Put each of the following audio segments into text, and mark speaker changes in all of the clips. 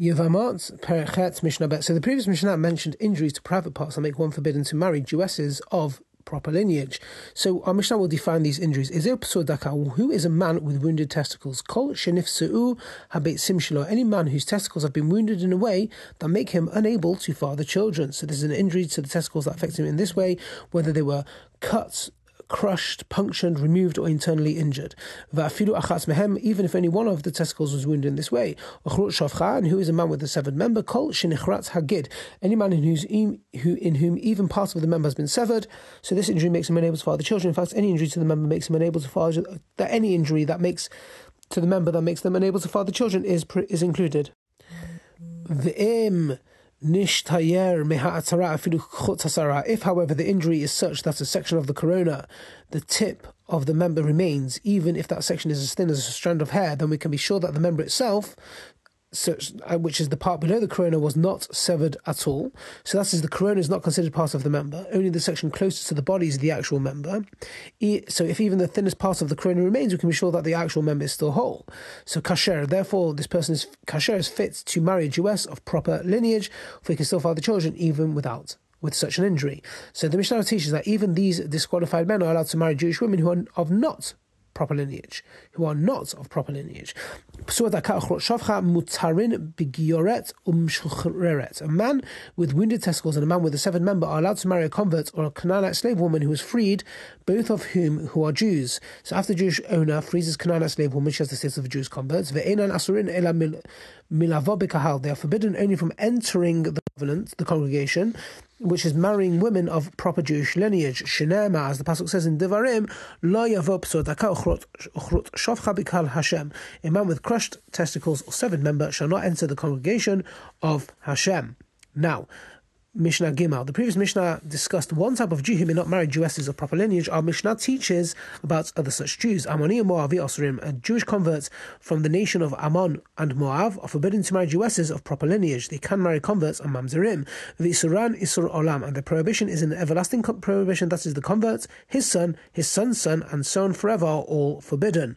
Speaker 1: Yevamot Mishnah Bet. So the previous Mishnah mentioned injuries to private parts that make one forbidden to marry Jewesses of proper lineage. So our Mishnah will define these injuries. Is who is a man with wounded testicles? Kol shenif habet simshilo. Any man whose testicles have been wounded in a way that make him unable to father children. So this is an injury to the testicles that affects him in this way, whether they were cut, crushed, punctured, removed, or internally injured. Even if only one of the testicles was wounded in this way. And who is a man with a severed member? Hagid. Any man in, whose, who, in whom even part of the member has been severed. So this injury makes him unable to father children. In fact, any injury to the member makes him unable to father. That any injury that makes to the member that makes them unable to father children is is included. The if, however, the injury is such that a section of the corona, the tip of the member remains, even if that section is as thin as a strand of hair, then we can be sure that the member itself such, uh, which is the part below the corona, was not severed at all. So that is the corona is not considered part of the member. Only the section closest to the body is the actual member. So if even the thinnest part of the corona remains, we can be sure that the actual member is still whole. So kasher, therefore, this person is kasher is fit to marry a Jewess of proper lineage, for he can still father children even without with such an injury. So the Mishnah teaches that even these disqualified men are allowed to marry Jewish women who are of not proper lineage, who are not of proper lineage. A man with wounded testicles and a man with a severed member are allowed to marry a convert or a Canaanite slave woman who is freed, both of whom who are Jews. So after the Jewish owner frees his Canaanite slave woman, she has the status of a Jewish convert. They are forbidden only from entering the covenant, the congregation, which is marrying women of proper Jewish lineage. Shenema, as the pasuk says in Devarim, lo Hashem. A man with crushed testicles or severed member shall not enter the congregation of Hashem. Now, Mishnah Gimel. The previous Mishnah discussed one type of Jew who may not marry Jewesses of proper lineage. Our Mishnah teaches about other such Jews. Ammoni and Moavi Osrim, Jewish converts from the nation of Ammon and Moav, are forbidden to marry Jewesses of proper lineage. They can marry converts and Mamzerim. Visuran Isur Olam, and the prohibition is an everlasting prohibition, that is, the converts, his son, his son's son, and so on forever are all forbidden.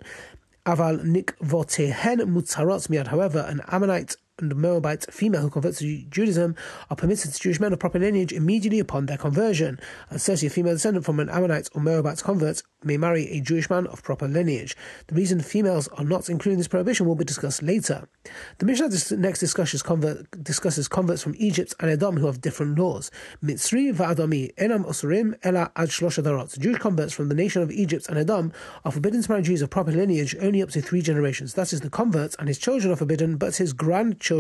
Speaker 1: Aval nikvotehen mutzarot miad. However, an Ammonite and Moabite female who converts to Judaism are permitted to Jewish men of proper lineage immediately upon their conversion. And certainly, a female descendant from an Ammonite or Moabite convert may marry a Jewish man of proper lineage. The reason females are not included in this prohibition will be discussed later. The Mishnah next discusses, convert, discusses converts from Egypt and Edom who have different laws. Mitzri va'adomi enam osurim ela ad darot. Jewish converts from the nation of Egypt and Edom are forbidden to marry Jews of proper lineage only up to three generations. That is, the convert and his children are forbidden, but his grandchildren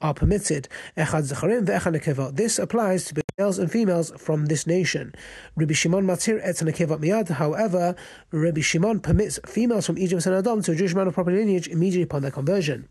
Speaker 1: are permitted. This applies to males and females from this nation. Rabbi Shimon matir et miyad. However, Rabbi Shimon permits females from Egypt and Edom to a Jewish man of proper lineage immediately upon their conversion.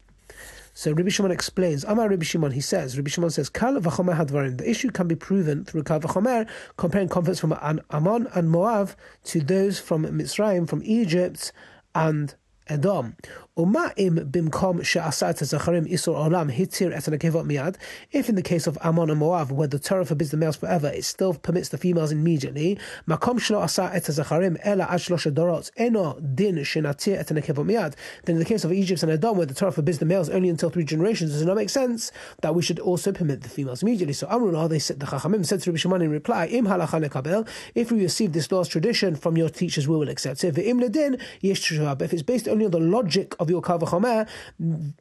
Speaker 1: So Rabbi Shimon explains, Amar Rabbi Shimon, he says, Rabbi Shimon says, Kal hadvarim. The issue can be proven through Kal v'chomer, comparing converts from Ammon and Moab to those from Mitzrayim, from Egypt and Edom. Uma im bimkom she'asat zacharim isur olam hitir et miad. If in the case of Ammon and Moab, where the Torah forbids the males forever, it still permits the females immediately. Makom shlo asa et zacharim ela ad shlosha dorot eno din shenatir et miad. Then in the case of Egypt and Edom, where the Torah forbids the males only until three generations, does it not make sense that we should also permit the females immediately? So Amru lo, they said the Chachamim said to Rabbi Shimon in reply, Im halacha nekabel. If we receive this law's tradition from your teachers, we will accept it. Im ledin yesh If it's based only on the logic of your Kal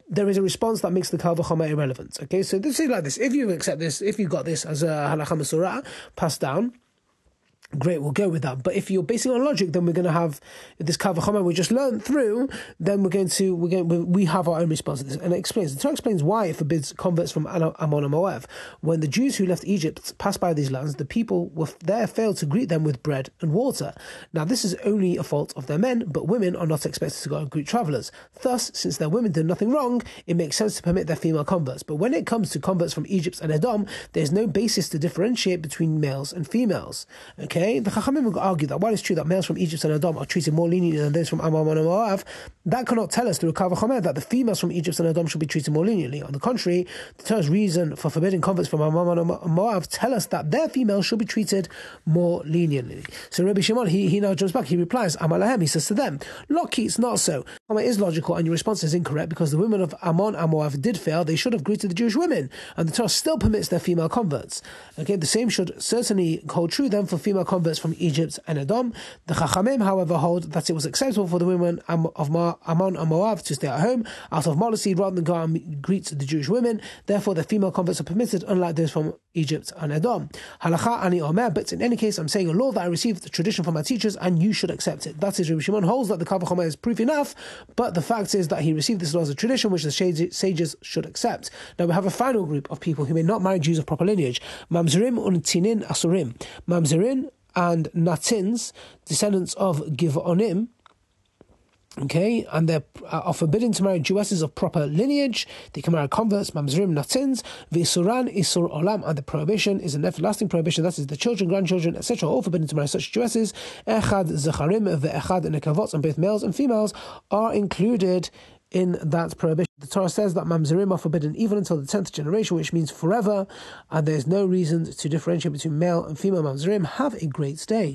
Speaker 1: there is a response that makes the Kal irrelevant. Okay, so this is like this. If you accept this, if you got this as a Halacha Masurah passed down, Great, we'll go with that. But if you're basing on logic, then we're going to have this kavachama we just learned through. Then we're going to we're going we have our own response to this, and it explains. The Torah explains why it forbids converts from Ammon and Moab. When the Jews who left Egypt passed by these lands, the people were there failed to greet them with bread and water. Now this is only a fault of their men, but women are not expected to go and greet travelers. Thus, since their women did nothing wrong, it makes sense to permit their female converts. But when it comes to converts from Egypt and Edom, there is no basis to differentiate between males and females. Okay Okay, the Chachamim argue that while it's true that males from Egypt and Edom are treated more leniently than those from Ammon and Moab, that cannot tell us through Kav Chomer that the females from Egypt and Edom should be treated more leniently. On the contrary, the Torah's reason for forbidding converts from Ammon and Moab tell us that their females should be treated more leniently. So Rabbi Shimon, he, he now jumps back, he replies, Amar lahem, he says to them, Loki, it's not so. It is logical and your response is incorrect because the women of Ammon and Moab did fail, they should have greeted the Jewish women, and the Torah still permits their female converts. Okay, the same should certainly hold true then for female converts from Egypt and Edom. The Chachamim, however, hold that it was acceptable for the women of Ammon and Moab to stay at home out of modesty rather than go and greet the Jewish women. Therefore, the female converts are permitted, unlike those from Egypt and Edom. Halacha ani omer, but in any case, I'm saying a law that I received the tradition from my teachers, and you should accept it. That is, Rabbi Shimon holds that the Kavach is proof enough, but the fact is that he received this law as a tradition which the sages should accept. Now we have a final group of people who may not marry Jews of proper lineage: Mamzerim und Tinin Asurim. Mamzerin and Natins, descendants of Givonim, Okay, and they uh, are forbidden to marry Jewesses of proper lineage. They can marry converts, mamzerim, natins, v'isuran, isur olam, and the prohibition is an everlasting prohibition. That is, the children, grandchildren, etc., all forbidden to marry such Jewesses. Echad zecharim ve'echad nekavot, and both males and females are included in that prohibition. The Torah says that mamzerim are forbidden even until the tenth generation, which means forever, and there is no reason to differentiate between male and female mamzerim. Have a great day.